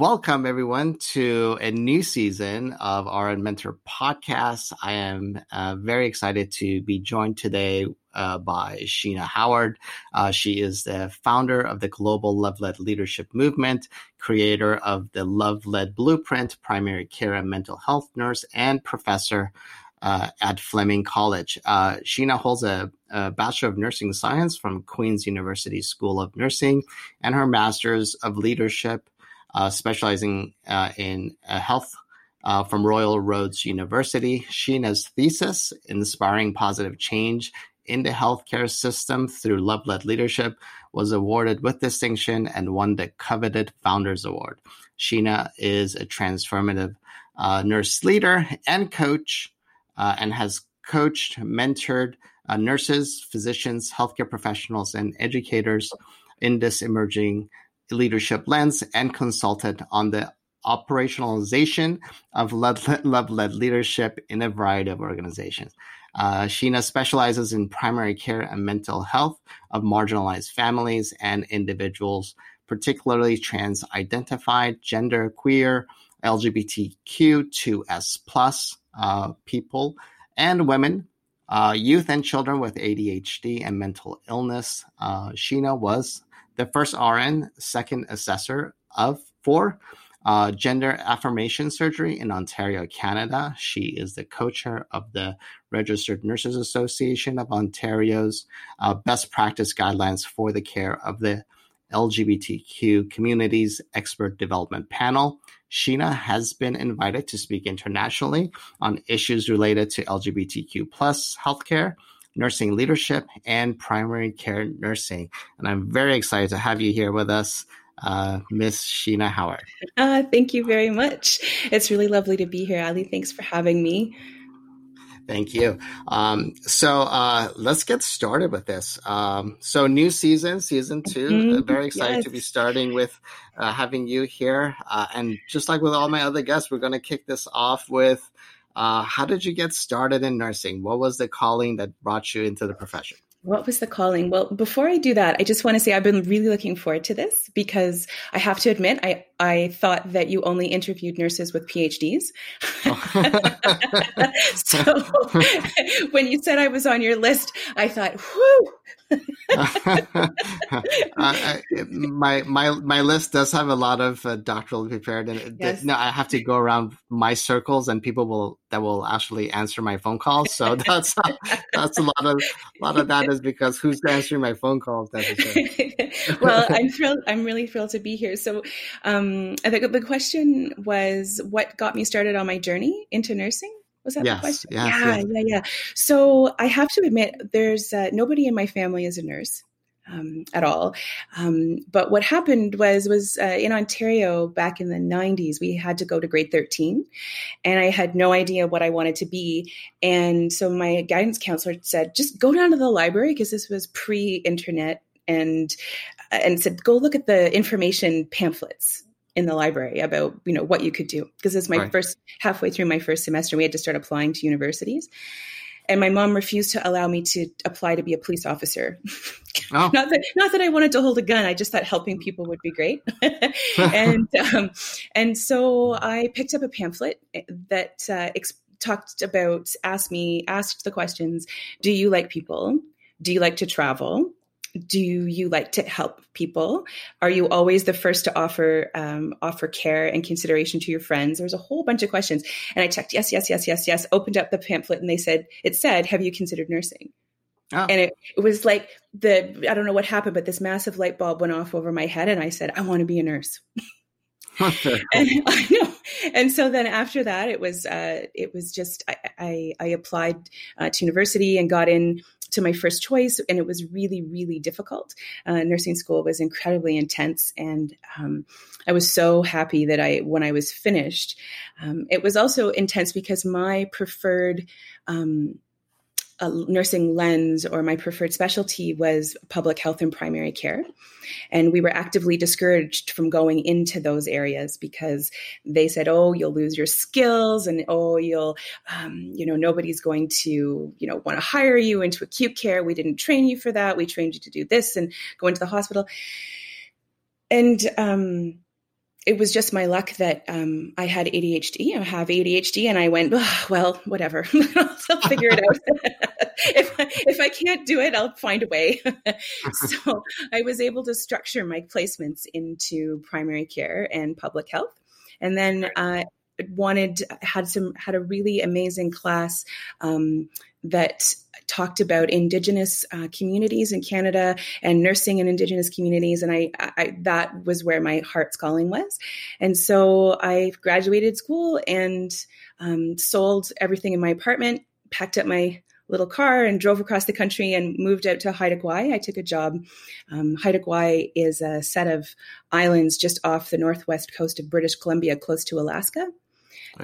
Welcome, everyone, to a new season of RN Mentor podcast. I am uh, very excited to be joined today uh, by Sheena Howard. Uh, she is the founder of the Global Love Led Leadership Movement, creator of the Love Led Blueprint, primary care and mental health nurse, and professor uh, at Fleming College. Uh, Sheena holds a, a, Bachelor of Nursing Science from Queen's University School of Nursing and her Master's of Leadership specializing uh, in uh, health uh, from Royal Roads University. Sheena's thesis, Inspiring Positive Change in the Healthcare System Through Love Led Leadership, was awarded with distinction and won the coveted Founders Award. Sheena is a transformative uh, nurse leader and coach uh, and has coached, mentored nurses, physicians, healthcare professionals, and educators in this emerging leadership lens and consulted on the operationalization of love-led leadership in a variety of organizations. Uh, Sheena specializes in primary care and mental health of marginalized families and individuals, particularly trans-identified, gender queer, LGBTQ2S plus uh, people, and women, uh, youth and children with ADHD and mental illness. Uh, Sheena was the first RN, second assessor of for uh, gender affirmation surgery in Ontario, Canada. She is the co-chair of the Registered Nurses Association of Ontario's uh, best practice guidelines for the care of the LGBTQ communities expert development panel. Sheena has been invited to speak internationally on issues related to LGBTQ plus healthcare nursing leadership and primary care nursing. And I'm very excited to have you here with us. Uh, Miss Sheena Howard. Uh, thank you very much. It's really lovely to be here, Ali. Thanks for having me. Thank you. Um, so uh, let's get started with this. Um, so new season, season 2 mm-hmm. very excited yes. to be starting with uh, having you here. Uh, and just like with all my other guests, we're going to kick this off with uh, how did you get started in nursing? What was the calling that brought you into the profession? What was the calling? Well, before I do that, I just want to say I've been really looking forward to this because I have to admit, I, I thought that you only interviewed nurses with PhDs. so when you said I was on your list, I thought, whew, my my my list does have a lot of uh, doctoral prepared, and yes. no, I have to go around my circles, and people will that will actually answer my phone calls. So that's that's a lot of a lot of that is because who's answering my phone calls? well, I'm thrilled. I'm really thrilled to be here. So, um, I think the question was, what got me started on my journey into nursing? Was that yes, the question? Yes, yeah, yes. yeah, yeah. So I have to admit, there's uh, nobody in my family is a nurse. Um, at all. Um, but what happened was was uh, in Ontario back in the 90s, we had to go to grade 13, and I had no idea what I wanted to be. And so my guidance counselor said, just go down to the library because this was pre-internet, and and said, go look at the information pamphlets in the library about you know what you could do. Because it's my right. first halfway through my first semester we had to start applying to universities. And my mom refused to allow me to apply to be a police officer. Oh. not that not that i wanted to hold a gun i just thought helping people would be great. And um, and so i picked up a pamphlet that uh, ex- talked about asked me asked the questions do you like people? Do you like to travel do you like to help people are you always the first to offer um, offer care and consideration to your friends there's a whole bunch of questions and i checked yes yes yes yes yes opened up the pamphlet and they said it said have you considered nursing Oh. And it, it was like the I don't know what happened, but this massive light bulb went off over my head, and I said, "I want to be a nurse." and, I know. And so then after that, it was uh, it was just I, I, I applied uh, to university and got in to my first choice, and it was really really difficult. Uh, nursing school was incredibly intense, and um, I was so happy that I when I was finished. Um, it was also intense because my preferred um, a nursing lens or my preferred specialty was public health and primary care. And we were actively discouraged from going into those areas because they said, oh, you'll lose your skills and oh, you'll, um, you know, nobody's going to, you know, want to hire you into acute care. We didn't train you for that. We trained you to do this and go into the hospital. And, um, it was just my luck that um, I had ADHD. I have ADHD, and I went, oh, well, whatever. I'll figure it out. if I, if I can't do it, I'll find a way. so I was able to structure my placements into primary care and public health, and then uh, wanted had some had a really amazing class um, that talked about Indigenous uh, communities in Canada and nursing in Indigenous communities, and I, I, that was where my heart's calling was. And so I graduated school and um, sold everything in my apartment, packed up my little car and drove across the country and moved out to Haida Gwaii. I took a job. Um, Haida Gwaii is a set of islands just off the northwest coast of British Columbia, close to Alaska,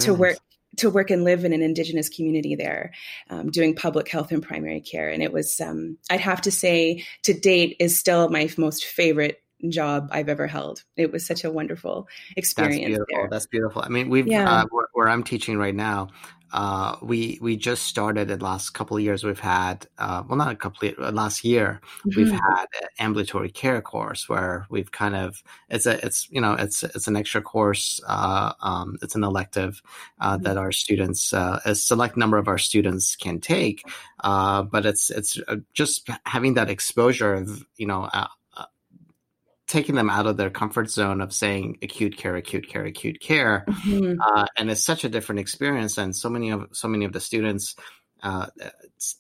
to work to work and live in an indigenous community there um, doing public health and primary care. And it was um, i'd have to say to date is still my most favorite job I've ever held. It was such a wonderful experience. That's beautiful. There. That's beautiful. I mean, we've yeah. uh, where, where, I'm teaching right now, uh, we we just started in the last couple of years. We've had uh, well, not a couple of, uh, last year. Mm-hmm. We've had an ambulatory care course where we've kind of it's a it's you know it's it's an extra course. Uh, um, it's an elective uh, mm-hmm. that our students uh, a select number of our students can take. but it's it's just having that exposure of you know taking them out of their comfort zone of saying acute care, acute care, acute care, mm-hmm. uh, and it's such a different experience. And so many of so many of the students uh,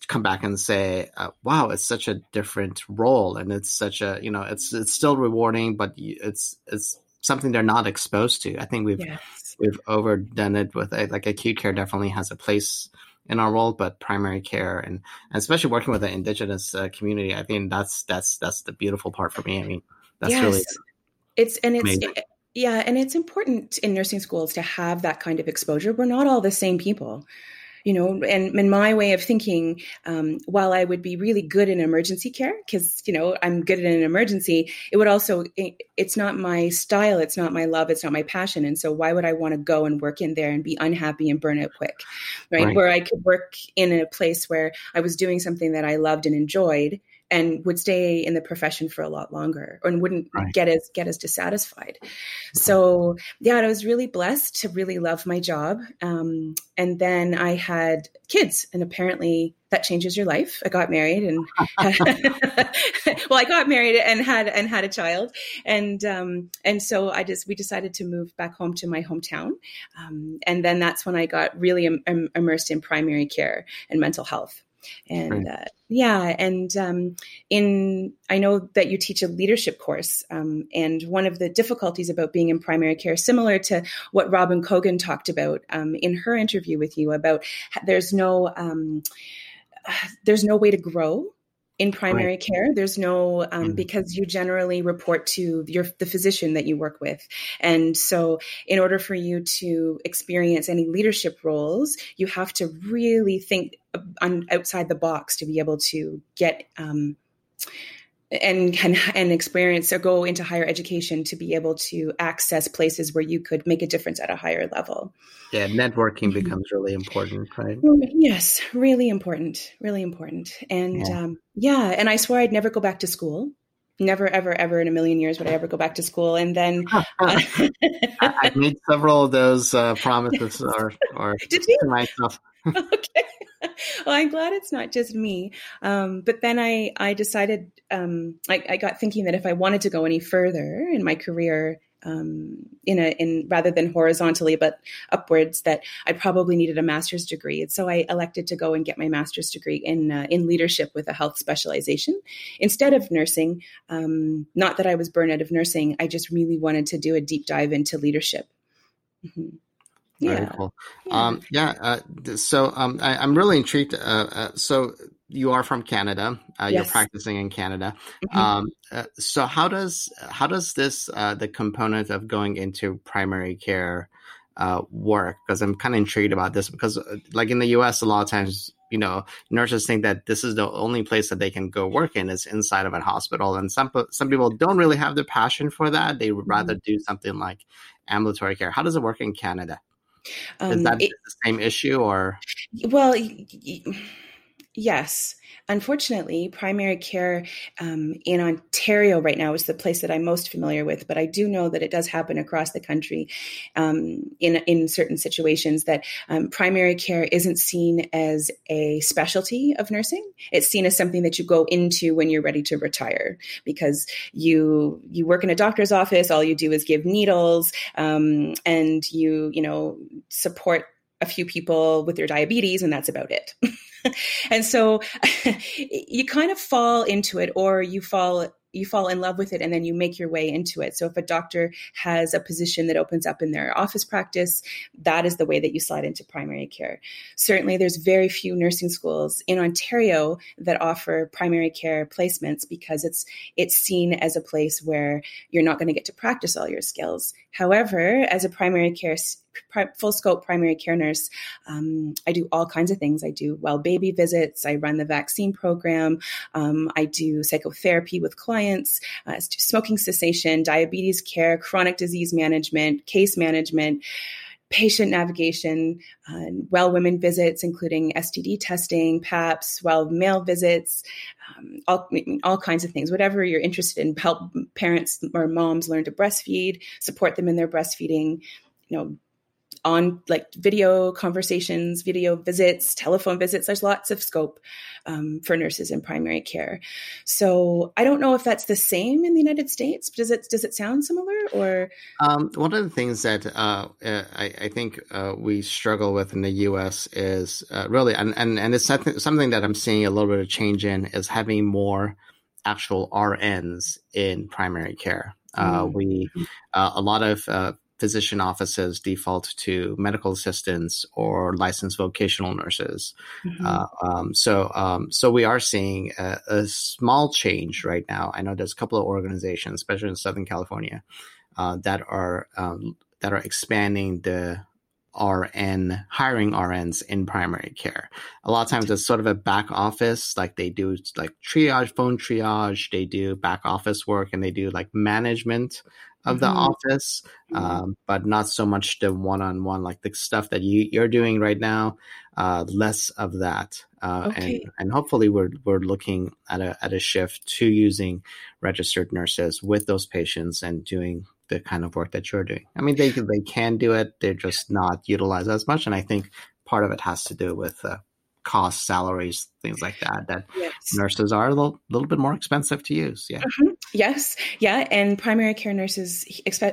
come back and say, uh, "Wow, it's such a different role, and it's such a you know, it's it's still rewarding, but it's it's something they're not exposed to." I think we've yes. we've overdone it with like acute care definitely has a place in our world, but primary care and, and especially working with the indigenous uh, community, I think that's that's that's the beautiful part for me. I mean that's yes. really it's and it's it, yeah, and it's important in nursing schools to have that kind of exposure. We're not all the same people you know, and in my way of thinking, um, while I would be really good in emergency care, because, you know, I'm good in an emergency, it would also, it, it's not my style, it's not my love, it's not my passion. And so why would I want to go and work in there and be unhappy and burn out quick, right? right? Where I could work in a place where I was doing something that I loved and enjoyed and would stay in the profession for a lot longer and wouldn't right. get as get as dissatisfied. So yeah i was really blessed to really love my job um, and then i had kids and apparently that changes your life. I got married and well i got married and had and had a child and um, and so i just we decided to move back home to my hometown um, and then that's when i got really Im- Im- immersed in primary care and mental health. And uh, yeah and um, in i know that you teach a leadership course um, and one of the difficulties about being in primary care similar to what robin cogan talked about um, in her interview with you about there's no um, there's no way to grow in primary right. care there's no um, mm-hmm. because you generally report to your the physician that you work with and so in order for you to experience any leadership roles you have to really think on, outside the box to be able to get um, and can and experience or go into higher education to be able to access places where you could make a difference at a higher level. Yeah, networking mm-hmm. becomes really important, right? Yes, really important, really important. And yeah. Um, yeah, and I swore I'd never go back to school. Never, ever, ever in a million years would I ever go back to school. And then uh, I've made several of those uh, promises, or, or Did you? to myself. okay. well, I'm glad it's not just me. Um, but then I, I decided, um, I, I, got thinking that if I wanted to go any further in my career um, in a in rather than horizontally but upwards that I probably needed a master's degree, and so I elected to go and get my master's degree in uh, in leadership with a health specialization instead of nursing. Um, not that I was burned out of nursing, I just really wanted to do a deep dive into leadership. Mm-hmm. Very yeah. cool. Yeah. Um, yeah uh, so um, I, am really intrigued. Uh, uh, so you are from Canada. Uh, yes. You're practicing in Canada. Mm-hmm. Um, uh, so how does how does this uh, the component of going into primary care work? Because I'm kind of intrigued about this because, like in the U.S., a lot of times you know nurses think that this is the only place that they can go work in is inside of a hospital, and some some people don't really have the passion for that. They would mm-hmm. rather do something like ambulatory care. How does it work in Canada? Um, Is that it, the same issue or? Well, yes. Unfortunately, primary care um, in Ontario right now is the place that I'm most familiar with, but I do know that it does happen across the country um, in in certain situations that um, primary care isn't seen as a specialty of nursing. It's seen as something that you go into when you're ready to retire because you you work in a doctor's office. All you do is give needles, um, and you you know support a few people with their diabetes, and that's about it. and so you kind of fall into it or you fall you fall in love with it and then you make your way into it. So if a doctor has a position that opens up in their office practice, that is the way that you slide into primary care. Certainly there's very few nursing schools in Ontario that offer primary care placements because it's it's seen as a place where you're not going to get to practice all your skills. However, as a primary care full scope primary care nurse, um, I do all kinds of things. I do well baby visits. I run the vaccine program. Um, I do psychotherapy with clients, uh, smoking cessation, diabetes care, chronic disease management, case management patient navigation, uh, well women visits, including STD testing, PAPS, well male visits, um, all, all kinds of things. Whatever you're interested in, help parents or moms learn to breastfeed, support them in their breastfeeding, you know, on like video conversations, video visits, telephone visits. There's lots of scope um, for nurses in primary care. So I don't know if that's the same in the United States. Does it does it sound similar or? Um, one of the things that uh, uh I, I, think uh, we struggle with in the U.S. is uh, really, and, and and it's something that I'm seeing a little bit of change in is having more actual RNs in primary care. Uh, mm. We uh, a lot of uh, physician offices default to medical assistants or licensed vocational nurses. Mm-hmm. Uh, um, so, um, so we are seeing a, a, small change right now. I know there's a couple of organizations, especially in Southern California, uh, that are um, that are expanding the RN hiring RNs in primary care. A lot of times it's sort of a back office, like they do like triage, phone triage, they do back office work and they do like management of the mm-hmm. office, mm-hmm. um, but not so much the one-on-one, like the stuff that you you're doing right now. Uh, less of that, uh, okay. and and hopefully we're we're looking at a at a shift to using registered nurses with those patients and doing the kind of work that you're doing. I mean, they they can do it; they're just not utilized as much, and I think part of it has to do with uh, cost, salaries, things like that. That yes. nurses are a little, little bit more expensive to use. Yeah. Mm-hmm. Yes. Yeah. And primary care nurses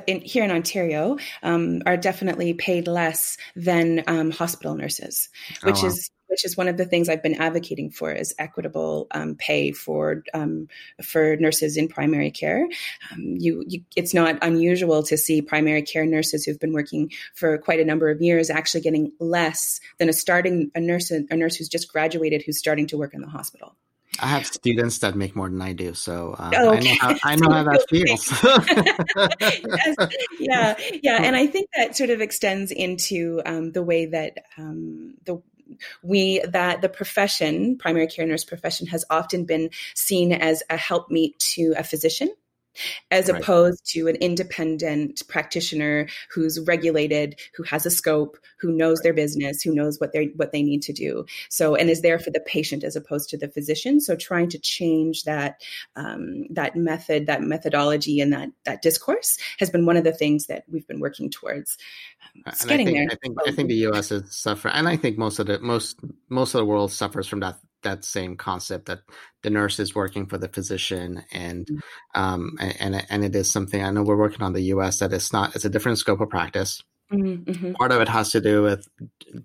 in, here in Ontario um, are definitely paid less than um, hospital nurses, which oh, wow. is which is one of the things I've been advocating for is equitable um, pay for um, for nurses in primary care. Um, you, you, it's not unusual to see primary care nurses who've been working for quite a number of years actually getting less than a starting a nurse a nurse who's just graduated who's starting to work in the hospital. I have students that make more than I do, so uh, oh, okay. I know how, I know how that feels. yes. Yeah, yeah, and I think that sort of extends into um, the way that um, the we that the profession, primary care nurse profession, has often been seen as a helpmeet to a physician as right. opposed to an independent practitioner who's regulated, who has a scope, who knows right. their business, who knows what they what they need to do. So and is there for the patient as opposed to the physician. So trying to change that um, that method, that methodology, and that that discourse has been one of the things that we've been working towards. Um, it's and getting I think, there. I think I think the U.S. is suffering, and I think most of the most most of the world suffers from that that same concept that the nurse is working for the physician and mm-hmm. um and and it is something I know we're working on the US that it's not it's a different scope of practice. Mm-hmm. mm-hmm. Part of it has to do with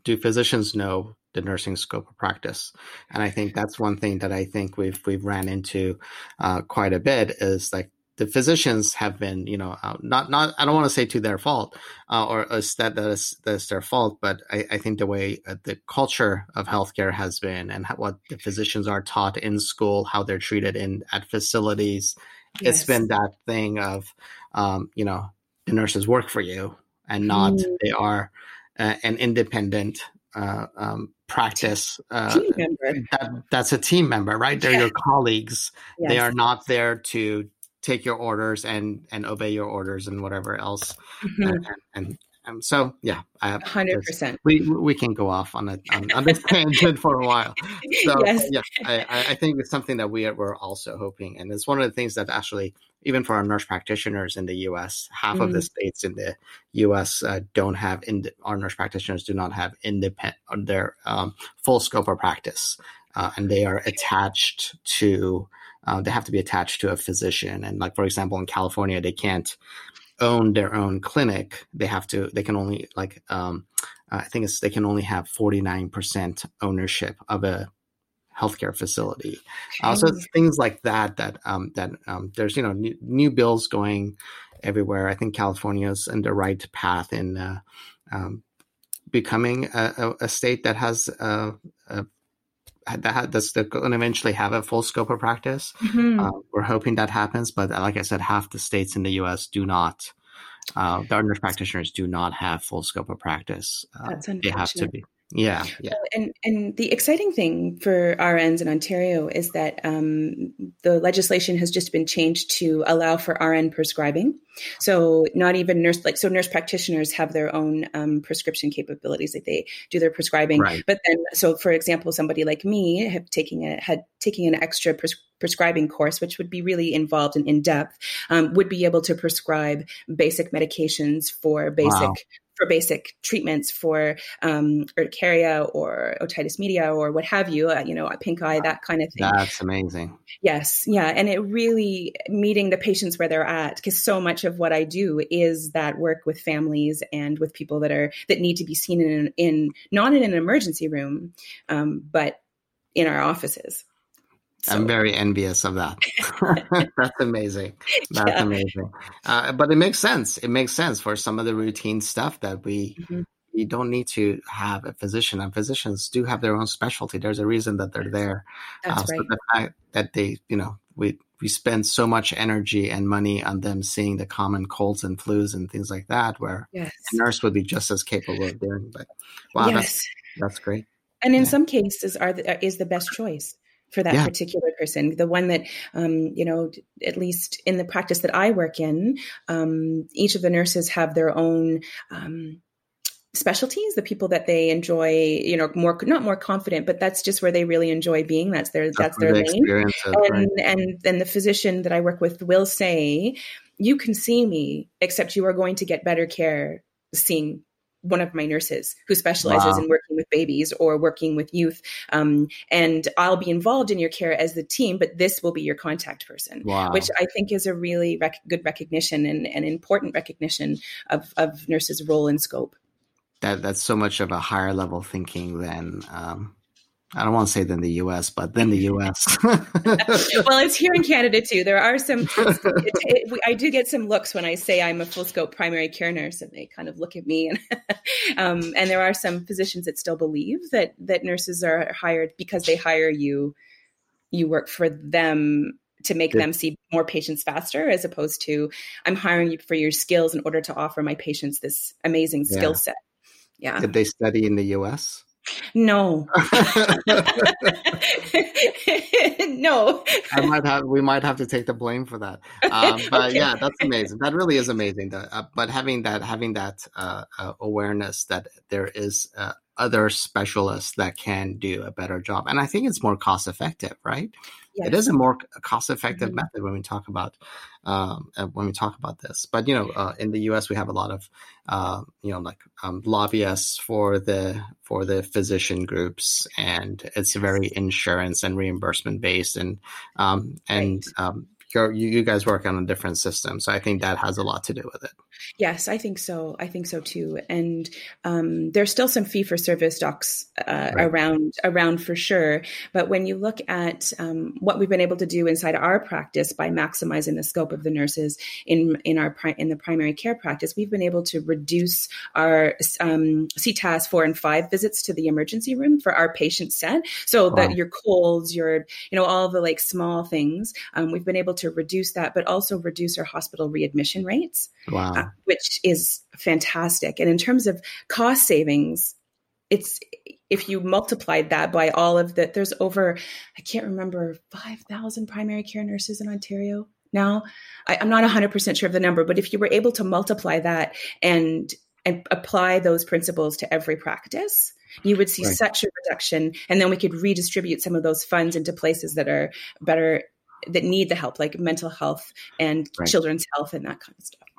do physicians know the nursing scope of practice, and I think that's one thing that I think we've we've ran into uh, quite a bit is like the physicians have been, you know, uh, not not I don't want to say to their fault uh, or that that is that's their fault, but I, I think the way uh, the culture of healthcare has been and how, what the physicians are taught in school, how they're treated in at facilities, yes. it's been that thing of, um, you know, the nurses work for you and not mm. they are uh, an independent uh, um, practice. Uh, that, that's a team member, right? They're yeah. your colleagues. Yes. They are not there to take your orders and and obey your orders and whatever else mm-hmm. and, and, um, so yeah, hundred percent. We we can go off on a on, on this tangent for a while. So yes. yeah, I, I think it's something that we were also hoping, and it's one of the things that actually even for our nurse practitioners in the U.S., half mm of the mm. states in the U.S. Uh, don't have in our nurse practitioners do not have independent their um, full scope of practice, uh, and they are attached to uh, they have to be attached to a physician. And like, for example, in California, they can't own their own clinic. They have to, they can only like, um, I think it's, they can only have 49% ownership of a healthcare facility. Uh, so things like that, that, um, that, um, there's, you know, new, new, bills going everywhere. I think California is in the right path in, uh, um, becoming a, a, a, state that has a, a that that's going to eventually have a full scope of practice. Mm-hmm. Uh, we're hoping that happens, but like I said, half the states in the U.S. do not. Uh, the nurse practitioners do not have full scope of practice. Uh, that's unfortunate. They have to be. Yeah, yeah. And and the exciting thing for RNs in Ontario is that um, the legislation has just been changed to allow for RN prescribing. So not even nurse like so nurse practitioners have their own um, prescription capabilities that they do their prescribing. Right. But then so for example, somebody like me have taking a had taking an extra pres- prescribing course, which would be really involved and in depth, um, would be able to prescribe basic medications for basic wow for basic treatments for um, urticaria or otitis media or what have you, uh, you know, pink eye, that kind of thing. That's amazing. Yes. Yeah. And it really meeting the patients where they're at, because so much of what I do is that work with families and with people that are, that need to be seen in, in not in an emergency room, um, but in our offices. So. I'm very envious of that. That's amazing. That's yeah. amazing. Uh, but it makes sense. It makes sense for some of the routine stuff that we mm-hmm. you don't need to have a physician. And physicians do have their own specialty. There's a reason that they're there. That's uh, right. So the fact that they, you know, we we spend so much energy and money on them seeing the common colds and flus and things like that, where yes. a nurse would be just as capable of doing. But wow, yes. that's that's great. And in yeah. some cases, are the, is the best choice for that yeah. particular person. The one that, um, you know, at least in the practice that I work in, um, each of the nurses have their own. Um, specialties the people that they enjoy you know more not more confident but that's just where they really enjoy being that's their that's, that's their lane and, right. and then the physician that i work with will say you can see me except you are going to get better care seeing one of my nurses who specializes wow. in working with babies or working with youth. Um, and I'll be involved in your care as the team, but this will be your contact person, wow. which I think is a really rec- good recognition and an important recognition of, of nurses' role and scope. That that's so much of a higher level thinking than um, I don't want to say than the U.S., but then the U.S. well, it's here in Canada too. There are some. It, it, I do get some looks when I say I'm a full scope primary care nurse, and they kind of look at me. And um, and there are some physicians that still believe that that nurses are hired because they hire you. You work for them to make them see more patients faster, as opposed to I'm hiring you for your skills in order to offer my patients this amazing skill yeah. set. Yeah. Did they study in the U.S.? No. no. I might have. We might have to take the blame for that. Um, but okay. yeah, that's amazing. That really is amazing. uh, but having that, having that uh, uh, awareness that there is other specialists that can do a better job. And I think it's more cost effective, right? Yes. It is a more cost effective mm-hmm. method when we talk about um, uh, when we talk about this. But you know, uh, in the U.S., we have a lot of uh, you know like um, lobbyists for the for the physician groups, and it's very insurance and reimbursement based, and um, and right. You you guys work on a different system. So I think that has a lot to do with it. Yes, I think so. I think so too. And um, there's still some fee for service docs uh, right. around around for sure. But when you look at um, what we've been able to do inside our practice by maximizing the scope of the nurses in in our in the primary care practice, we've been able to reduce our um, CTAS four and five visits to the emergency room for our patient set. So wow. that your colds, your you know all the like small things, um, we've been able to reduce that, but also reduce our hospital readmission rates. Wow. Uh, which is fantastic. And in terms of cost savings, it's if you multiplied that by all of the there's over I can't remember 5,000 primary care nurses in Ontario now. I, am not 100% sure of the number, but if you were able to multiply that and and apply those principles to every practice, you would see right. such a reduction and then we could redistribute some of those funds into places that are better that need the help like mental health and right. children's health and that kind of stuff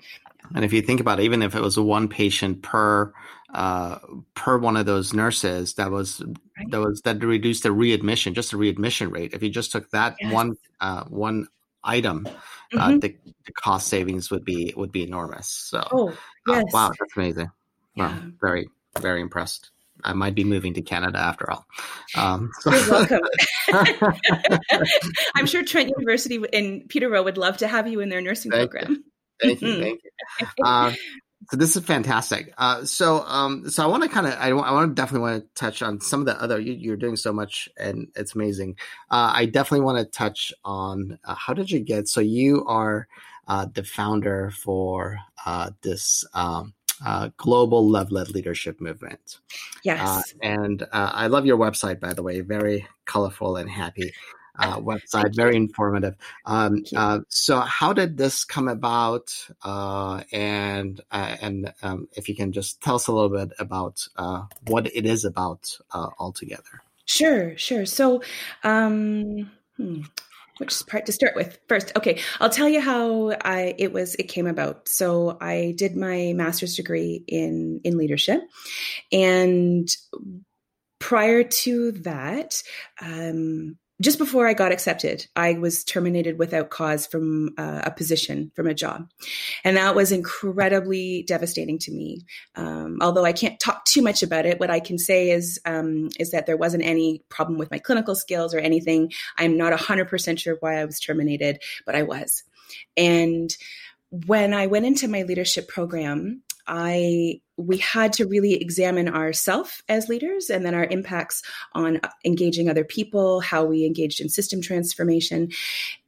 and if you think about it, even if it was one patient per uh, per one of those nurses, that was right. that was that reduced the readmission, just the readmission rate. If you just took that yes. one uh, one item, uh, mm-hmm. uh, the, the, cost savings would be would be enormous. So, oh, uh, yes. wow, that's amazing. Yeah. Wow, very very impressed. I might be moving to Canada after all. Um, so. You're welcome. I'm sure Trent University in Peterborough would love to have you in their nursing Thank program. You. Thank you. Thank you. Uh, so this is fantastic. Uh, so, um, so I want to kind of, I, I want to definitely want to touch on some of the other. You, are doing so much, and it's amazing. Uh, I definitely want to touch on uh, how did you get? So you are uh, the founder for uh, this um, uh, global love led leadership movement. Yes, and I love your website, by the way. Very colorful and happy uh, website, very informative. Um, uh, so, how did this come about? Uh, and uh, and um, if you can just tell us a little bit about uh, what it is about uh, altogether. Sure, sure. So, um, hmm, which part to start with first? Okay, I'll tell you how I it was it came about. So, I did my master's degree in in leadership, and prior to that. Um, just before I got accepted, I was terminated without cause from uh, a position, from a job. And that was incredibly devastating to me. Um, although I can't talk too much about it, what I can say is, um, is that there wasn't any problem with my clinical skills or anything. I'm not 100% sure why I was terminated, but I was. And when I went into my leadership program, I we had to really examine ourselves as leaders and then our impacts on engaging other people, how we engaged in system transformation.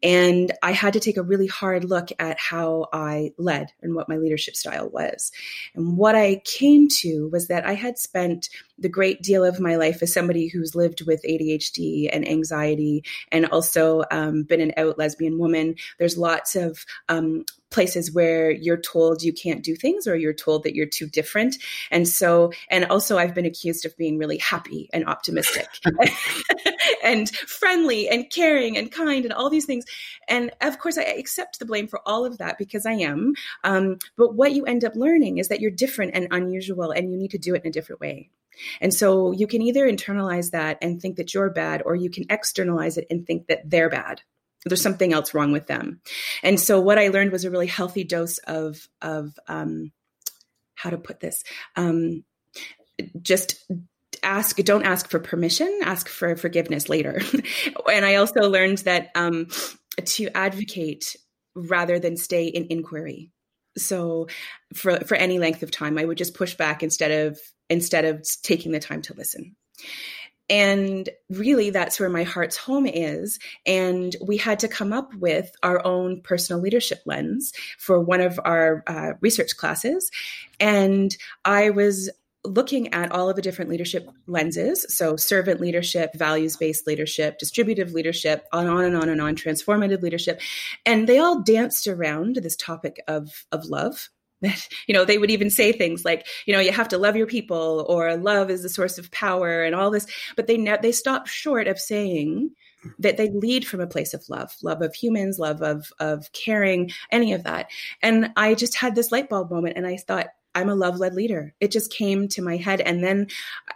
And I had to take a really hard look at how I led and what my leadership style was. And what I came to was that I had spent the great deal of my life as somebody who's lived with ADHD and anxiety and also um, been an out lesbian woman. There's lots of um, places where you're told you can't do things or you're told that you're too different. And so, and also I've been accused of being really happy and optimistic and friendly and caring and kind and all these things. And of course, I accept the blame for all of that because I am. Um, but what you end up learning is that you're different and unusual and you need to do it in a different way. And so you can either internalize that and think that you're bad, or you can externalize it and think that they're bad there's something else wrong with them. And so what I learned was a really healthy dose of of um, how to put this. Um, just ask don't ask for permission ask for forgiveness later. And i also learned that um, to advocate rather than stay in inquiry. So for for any length of time i would just push back instead of instead of taking the time to listen and really, that's where my heart's home is. And we had to come up with our own personal leadership lens for one of our uh, research classes. And I was looking at all of the different leadership lenses so servant leadership values-based leadership distributive leadership on, on and on and on transformative leadership and they all danced around this topic of of love that you know they would even say things like you know you have to love your people or love is the source of power and all this. But they ne- they stop short of saying that they lead from a place of love love of humans love of of caring any of that. And i just had this light bulb moment and i thought I'm a love led leader. It just came to my head, and then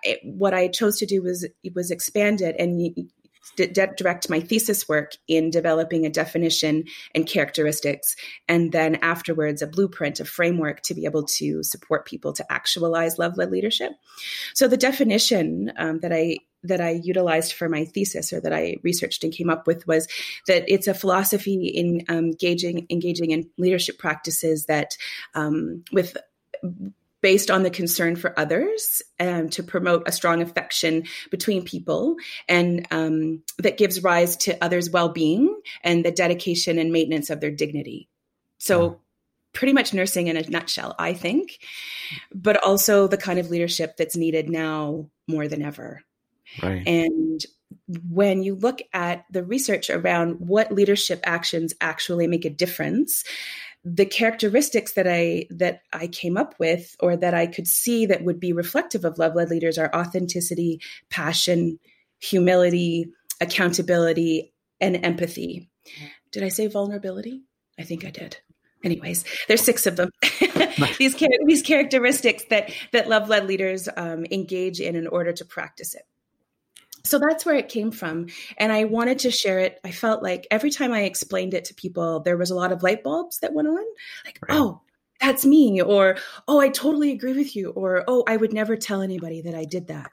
it, what I chose to do was was expand it and direct my thesis work in developing a definition and characteristics, and then afterwards a blueprint, a framework to be able to support people to actualize love led leadership. So the definition um, that I that I utilized for my thesis or that I researched and came up with was that it's a philosophy in um, engaging engaging in leadership practices that um, with based on the concern for others um, to promote a strong affection between people and um, that gives rise to others' well-being and the dedication and maintenance of their dignity. So pretty much nursing in a nutshell i think but also the kind of leadership that's needed now more than ever. Right. and when you look at the research around what leadership actions actually make a difference the characteristics that I that I came up with or that I could see that would be reflective of love-led leaders are authenticity, passion, humility, accountability, and empathy. Did I say vulnerability? I think I did. Anyways, there's six of them. these these characteristics that that love-led leaders um, engage in in order to practice it so that's where it came from and i wanted to share it. I felt like every time i explained it to people there was a lot of light bulbs that went on like right. oh that's me or oh i totally agree with you or oh i would never tell anybody that i did that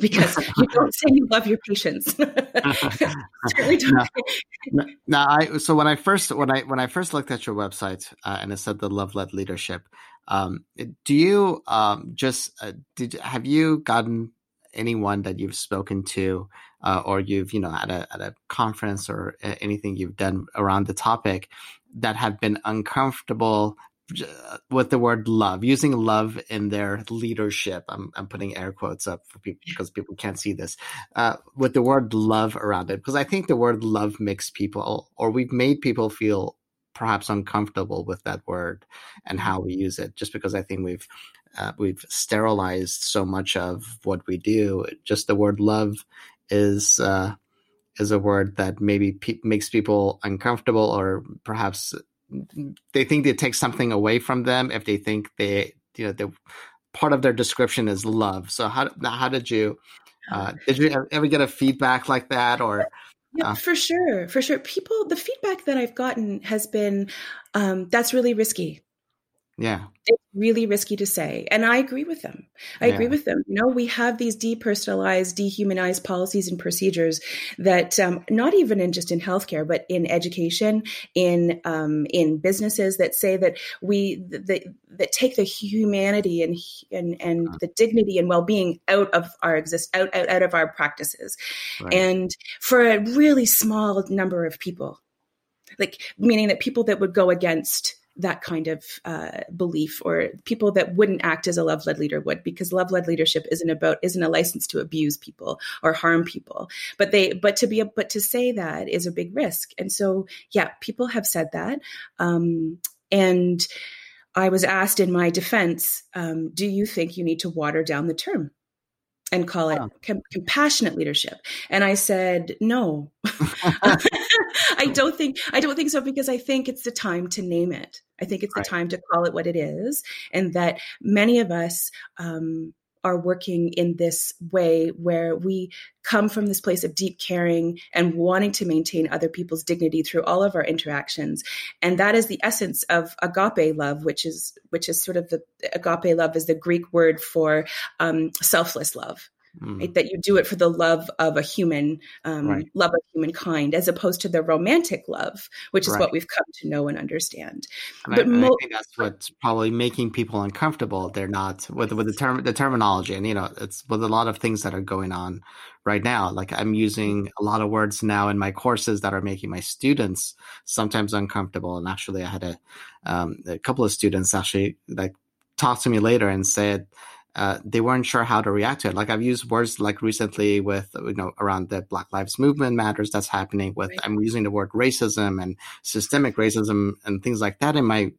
because you don't say you love your patients. Now, now, i so when i first when i when i first looked at your website uh, and it said the love led leadership um, do you um, just uh, did have you gotten anyone that you've spoken to uh, or you've you know at a at a conference or anything you've done around the topic that have been uncomfortable uh, with the word love using love in their leadership. I'm, I'm putting air quotes up for people because people can't see this uh, with the word love around it. Because i think the word love makes people or we've made people feel perhaps uncomfortable with that word and how we use it just because i think we've uh, we've sterilized so much of what we do. Just the word love is uh, is a word that maybe pe- makes people uncomfortable, or perhaps they think it takes something away from them if they think they you know the part of their description is love. So how how did you uh, did you ever get a feedback like that or? Yeah, uh, for sure, for sure. People, the feedback that I've gotten has been um, that's really risky. Yeah. It's really risky to say. And I agree with them. I yeah. agree with them. You know, we have these depersonalized, dehumanized policies and procedures that um, not even in just in healthcare, but in education, in um, in businesses that say that we that, that take the humanity and and and uh-huh. the dignity and well-being out of our exist out, out out of our practices. Right. And for a really small number of people, like meaning that people that would go against that kind of uh, belief or people that wouldn't act as a love led leader would because love led leadership isn't about isn't a license to abuse people or harm people. But they but to be a, but to say that is a big risk. And so yeah people have said that. Um, and I was asked in my defense, um, do you think you need to water down the term? and call it com- compassionate leadership? And i said no i don't think i don't think so because i think it's the time to name it. I think it's right. the time to call it what it is and that many of us um, are working in this way where we come from this place of deep caring and wanting to maintain other people's dignity through all of our interactions. And that is the essence of agape love which is which is sort of the agape love is the greek word for um, selfless love Mm. Right? That you do it for the love of a human, um, right. love of humankind, as opposed to the romantic love, which is right. what we've come to know and understand. And but I, mo- I, think that's what's probably making people uncomfortable. They're not with with the term the terminology, and you know, it's with a lot of things that are going on right now. Like I'm using a lot of words now in my courses that are making my students sometimes uncomfortable. And actually, I had a um, a couple of students actually like talk to me later and said uh, they weren't sure how to react to it. Like I've used words like recently with you know around the Black Lives Movement matters that's happening. With right. I'm using the word racism and systemic racism and things like that in my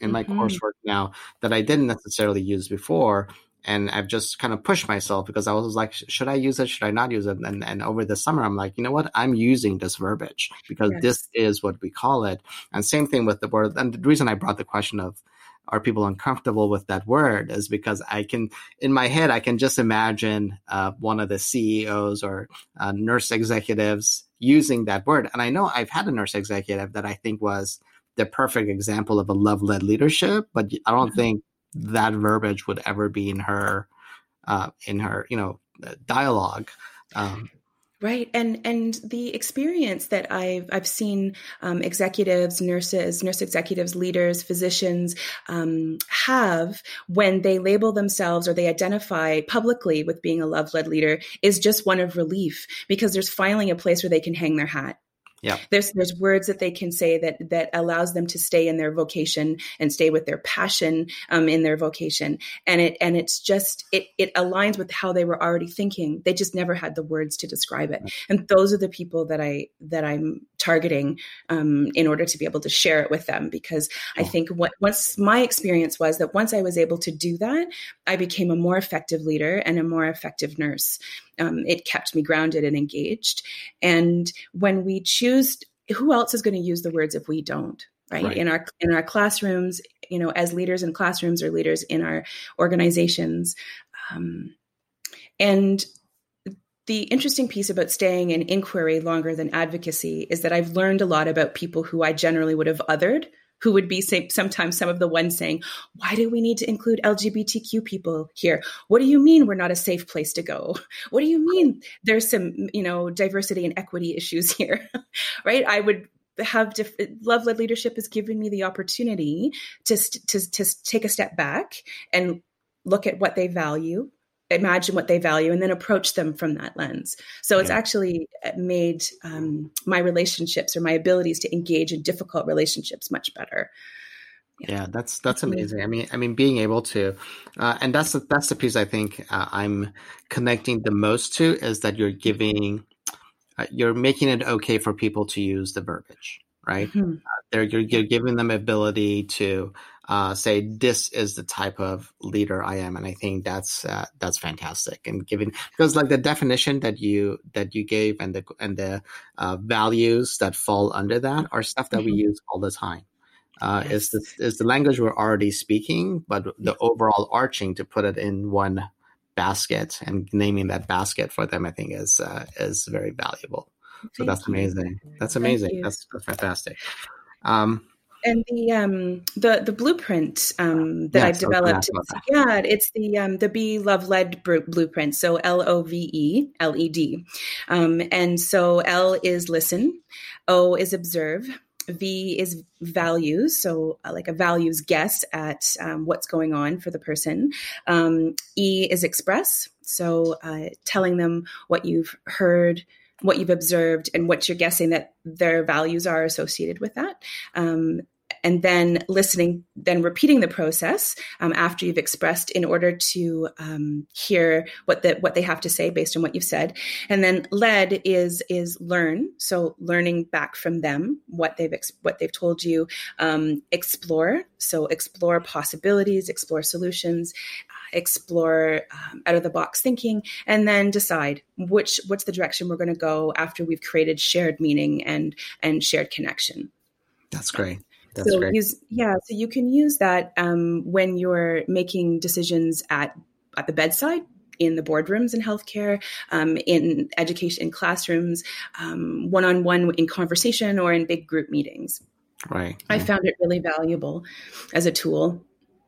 in my mm-hmm. coursework now that I didn't necessarily use before. And I've just kind of pushed myself because I was like, should I use it? Should I not use it? And, and over the summer, I'm like, you know what? I'm using this verbiage because yes. this is what we call it. And same thing with the word. And the reason I brought the question of are people uncomfortable with that word is because I can, in my head, I can just imagine uh, one of the CEOs or uh, nurse executives using that word. And I know I've had a nurse executive that I think was the perfect example of a love led leadership, but I don't mm-hmm. think that verbiage would ever be in her, uh, in her, you know, dialogue. Um, Right, and and the experience that I've I've seen um, executives, nurses, nurse executives, leaders, physicians um, have when they label themselves or they identify publicly with being a love led leader is just one of relief because there's finally a place where they can hang their hat yeah. There's there's words that they can say that that allows them to stay in their vocation and stay with their passion um, in their vocation. And it and it's just it it aligns with how they were already thinking. They just never had the words to describe it. And those are the people that I that I'm targeting um, in order to be able to share it with them because I think what once my experience was that once I was able to do that, I became a more effective leader and a more effective nurse um, it kept me grounded and engaged. And when we choose, who else is going to use the words if we don't? Right? right? in our in our classrooms you know as leaders in classrooms or leaders in our organizations um, and the interesting piece about staying in inquiry longer than advocacy is that I've learned a lot about people who I generally would have othered who would be say, sometimes some of the ones saying, Why do we need to include LGBTQ people here? What do you mean we're not a safe place to go? What do you mean there's some, you know, diversity and equity issues here? right? I would have diff- love led leadership has given me the opportunity to, to to take a step back and look at what they value imagine what they value and then approach them from that lens. So it's actually uh, made um, my relationships or my abilities to engage in difficult relationships much better. Yeah. yeah, that's that's amazing. I mean, I mean, being able to, uh, and that's the, that's the piece I think uh, I'm connecting the most to is that you're giving, uh, you're making it okay for people to use the verbiage, right? Mm-hmm. Uh, you're, you're giving them ability to uh, say this is the type of leader I am, and I think that's uh, that's fantastic. And given because like the definition that you that you gave and the and the uh, values that fall under that are stuff that mm-hmm. we use all the time. Uh, yes. Is the is the language we're already speaking, but the overall arching to put it in one basket and naming that basket for them, I think is uh, is very valuable. Thank so that's amazing. That's amazing. That's, that's fantastic. Um, and the um the the blueprint um that I've developed yeah it's the um the be love led blueprint so L O V E L E D um and so L is listen O is observe V is values, so uh, like a values guess at um, what's going on for the person. Um, e is express, so uh, telling them what you've heard, what you've observed, and what you're guessing that their values are associated with that. Um, and then listening, then repeating the process um, after you've expressed in order to um, hear what the, what they have to say based on what you've said. And then led is is learn, so learning back from them what they've ex- what they've told you. Um, explore, so explore possibilities, explore solutions, uh, explore um, out of the box thinking, and then decide which what's the direction we're going to go after we've created shared meaning and and shared connection. That's great. That's so great. use yeah, so you can use that um, when you're making decisions at at the bedside in the boardrooms in healthcare, um, in education, in classrooms, one on one in conversation, or in big group meetings. Right. I found it really valuable as a tool.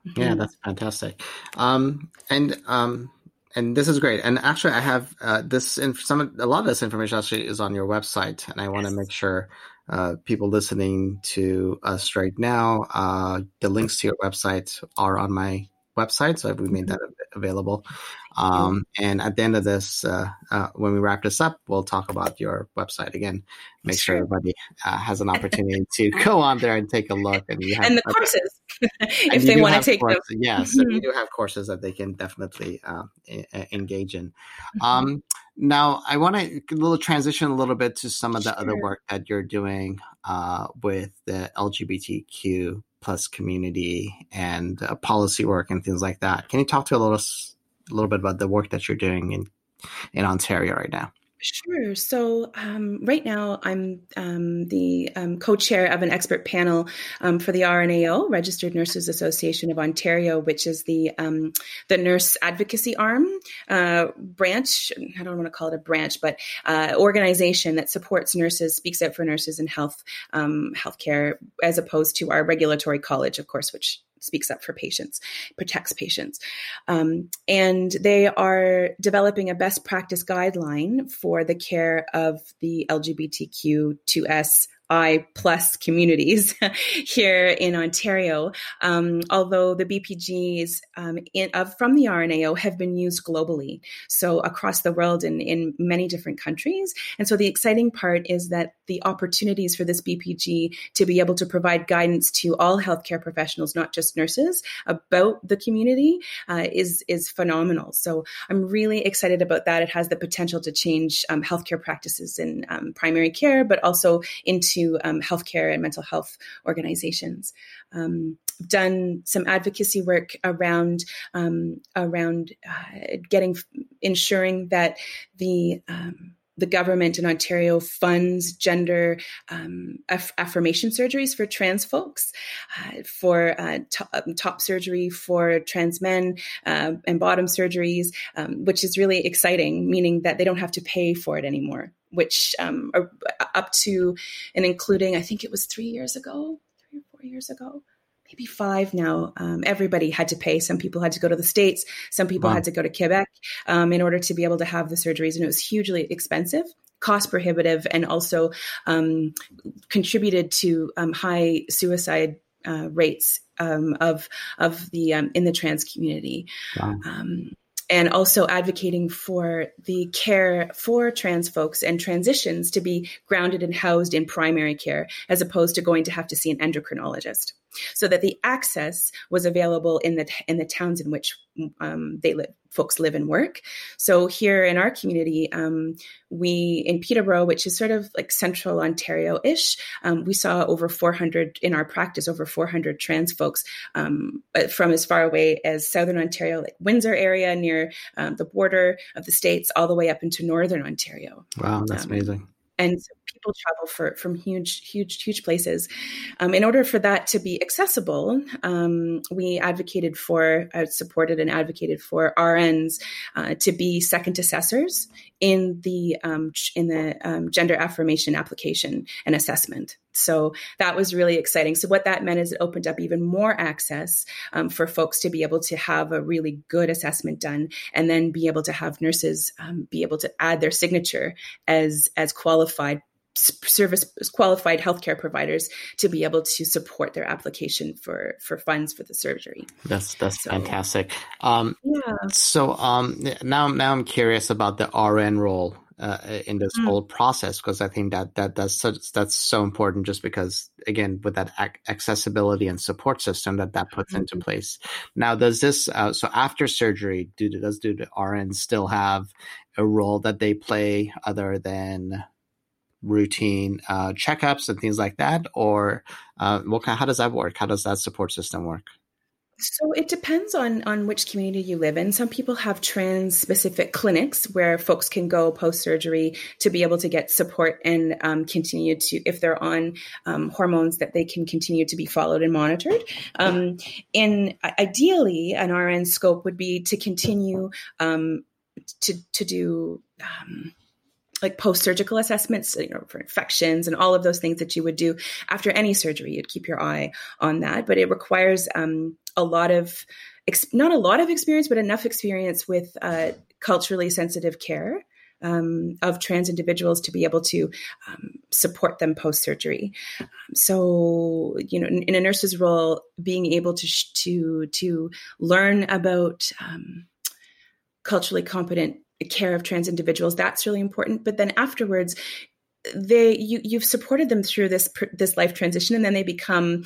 Yeah, mm-hmm. that's fantastic. Um, and um, and this is great. And actually, I have uh, this in some a lot of this information actually is on your website, and I want to yes. make sure uh, people listening to us right now, uh, the links to your website are on my website, so we made mm-hmm. that available. Um, and at the end of this, uh, uh, when we wrap this up, we'll talk about your website again. Make sure everybody uh, has an opportunity to go on there and take a look. And, you have, and the courses, if they want to take courses, them. Yes, mm-hmm. we do have courses that they can definitely uh, engage in. Mm-hmm. Um, now, I want to little transition a little bit to some of the sure. other work that you're doing uh, with the LGBTQ plus community and uh, policy work and things like that. Can you talk to a little a little bit about the work that you're doing in in Ontario right now? Sure. So um, right now, I'm um, the um, co-chair of an expert panel um, for the RNAO, Registered Nurses Association of Ontario, which is the um, the nurse advocacy arm uh, branch. I don't want to call it a branch, but uh, organization that supports nurses, speaks out for nurses in health um, healthcare, as opposed to our regulatory college, of course, which speaks up for patients, protects patients. Um, and they are developing a best practice guideline for the care of the LGBTQ2S I plus communities here in Ontario. Um, although the BPGs um, in, of, from the RNAO have been used globally, so across the world in, in many different countries. And so the exciting part is that the opportunities for this BPG to be able to provide guidance to all healthcare professionals, not just nurses, about the community uh, is is phenomenal. So I'm really excited about that. It has the potential to change um, healthcare practices in um, primary care, but also into to um, healthcare and mental health organizations. Um, done some advocacy work around um, around uh, getting ensuring that the um, the government in Ontario funds gender um, aff- affirmation surgeries for trans folks, uh, for uh, um, top surgery for trans men uh, and bottom surgeries, um, which is really exciting, meaning that they don't have to pay for it anymore which um, are up to and including, I think it was three years ago, three or four years ago, maybe five now. Um, everybody had to pay. Some people had to go to the States, some people wow. had to go to Quebec um, in order to be able to have the surgeries, and it was hugely expensive. Cost prohibitive, and also um, contributed to um, high suicide uh, rates um, of of the um, in the trans community. Wow and also advocating for the care for trans folks and transitions to be grounded and housed in primary care as opposed to going to have to see an endocrinologist so that the access was available in the in the towns in which um, they live folks live and work. So here in our community um, we in peterborough which is sort of like central ontario-ish um, we saw over 400 in our practice over 400 trans folks um, from as far away as southern ontario like windsor area near um, the border of the states all the way up into northern ontario. Wow that's um, amazing. and people travel for from huge, huge, huge places. Um, in order for that to be accessible, um, we advocated for, uh, supported and advocated for RNs uh, to be second assessors in the um, in the um, gender affirmation application and assessment. So that was really exciting. So what that meant is it opened up even more access um, for folks to be able to have a really good assessment done, and then be able to have nurses um, be able to add their signature as as qualified service qualified healthcare providers to be able to support their application for for funds for the surgery. That's that's so, fantastic. Um, yeah. So um, now now I'm curious about the RN role uh, in this mm. whole process because I think that that that's such, that's so important. Just because again, with that ac- accessibility and support system that that puts mm-hmm. into place. Now, does this uh, so after surgery, do does do the RN still have a role that they play other than routine uh, checkups and things like that, or uh, what kind, how does that work? How does that support system work? So it depends on on which community you live in. Some people have trans specific clinics where folks can go post surgery to be able to get support and um, continue to, if they're on um, hormones, that they can continue to be followed and monitored. Um, and ideally, an RN scope would be to continue um, to to do um, like post surgical assessments, you know, for infections and all of those things that you would do after any surgery. You'd keep your eye on that, but it requires um, a lot of, not a lot of experience, but enough experience with uh, culturally sensitive care. Um, of trans individuals to be able to um, support them post surgery. Um, so, you know, in, in, a nurse's role, being able to sh- to to learn about um, culturally competent care of trans individuals that's really important. But then afterwards they you you've supported them through this this life transition and then they become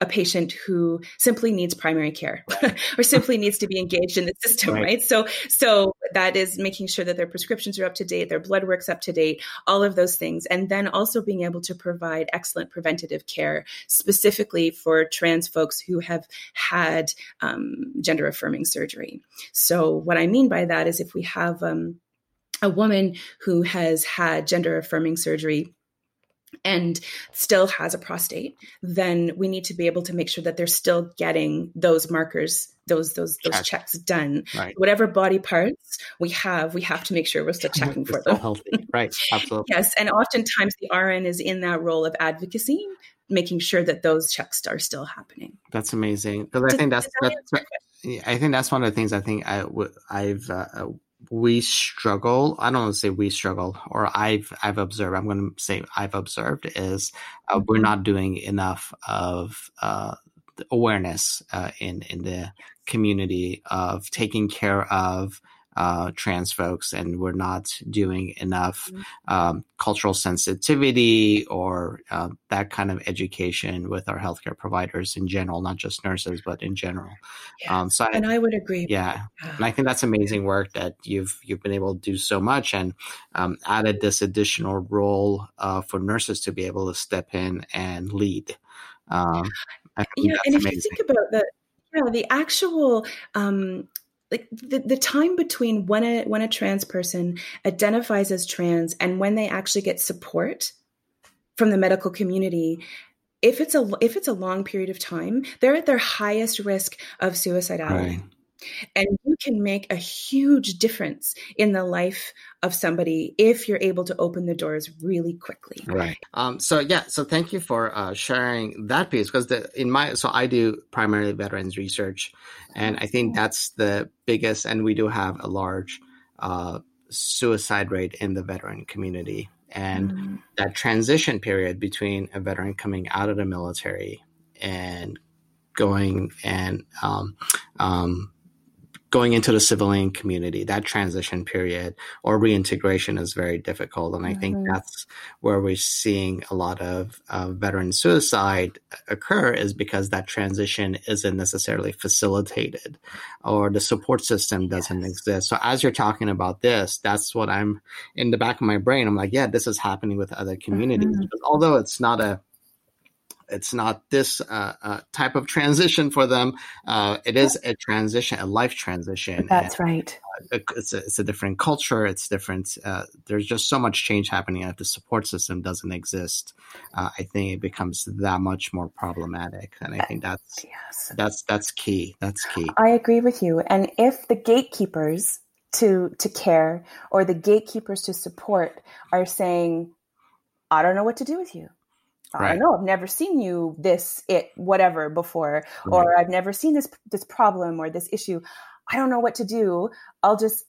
a patient who simply needs primary care or simply needs to be engaged in the system right. right. so so that is making sure that their prescriptions are up to date their blood work's up to date all of those things and then also being able to provide excellent preventative care specifically for trans folks who have had um, gender affirming surgery so what i mean by that is if we have um, a woman who has had gender affirming surgery and still has a prostate, then we need to be able to make sure that they're still getting those markers, those those those Check. checks done. Right. Whatever body parts we have, we have to make sure we're still checking for them. Healthy. Right. Absolutely. yes, and oftentimes the RN is in that role of advocacy, making sure that those checks are still happening. That's amazing because I think that's, that that's I think that's one of the things I think I I've uh, we struggle. I don't want to say we struggle, or I've I've observed. I'm going to say I've observed is uh, we're mm-hmm. not doing enough of uh, awareness uh, in in the community of taking care of uh, trans folks, and we're not doing enough mm-hmm. um, cultural sensitivity or uh, that kind of education with our healthcare providers in general, not just nurses, but in general. Yes. Um, so, I, and I would agree. Yeah, and I think that's amazing work that you've you've been able to do so much and um, added this additional role uh, for nurses to be able to step in and lead. Um, yeah, and if amazing. you think about the yeah, the actual um, like the, the time between when a when a trans person identifies as trans and when they actually get support from the medical community if it's a if it's a long period of time they're at their highest risk of suicidality right. And you can make a huge difference in the life of somebody if you're able to open the doors really quickly. Right. Um, so yeah. So thank you for uh, sharing that piece because in my so I do primarily veterans research, and I think that's the biggest. And we do have a large uh, suicide rate in the veteran community, and mm. that transition period between a veteran coming out of the military and going and um, um, going into the civilian community, that transition period or reintegration is very difficult. And I mm-hmm. think that's where we're seeing a lot of uh, veteran suicide occur is because that transition isn't necessarily facilitated or the support system doesn't yes. exist. So as you're talking about this, that's what I'm in the back of my brain. I'm like, yeah, this is happening with other communities. Mm-hmm. Although it's not a it's not this uh, uh, type of transition for them. Uh, it is a transition, a life transition. That's and, right. Uh, it's, a, it's a different culture. It's different. Uh, there's just so much change happening. If the support system doesn't exist, uh, I think it becomes that much more problematic. And I think that's yes. that's that's key. That's key. I agree with you. And if the gatekeepers to to care or the gatekeepers to support are saying, "I don't know what to do with you." Right. I know I've never seen you this it whatever before, right. or I've never seen this this problem or this issue. I don't know what to do. I'll just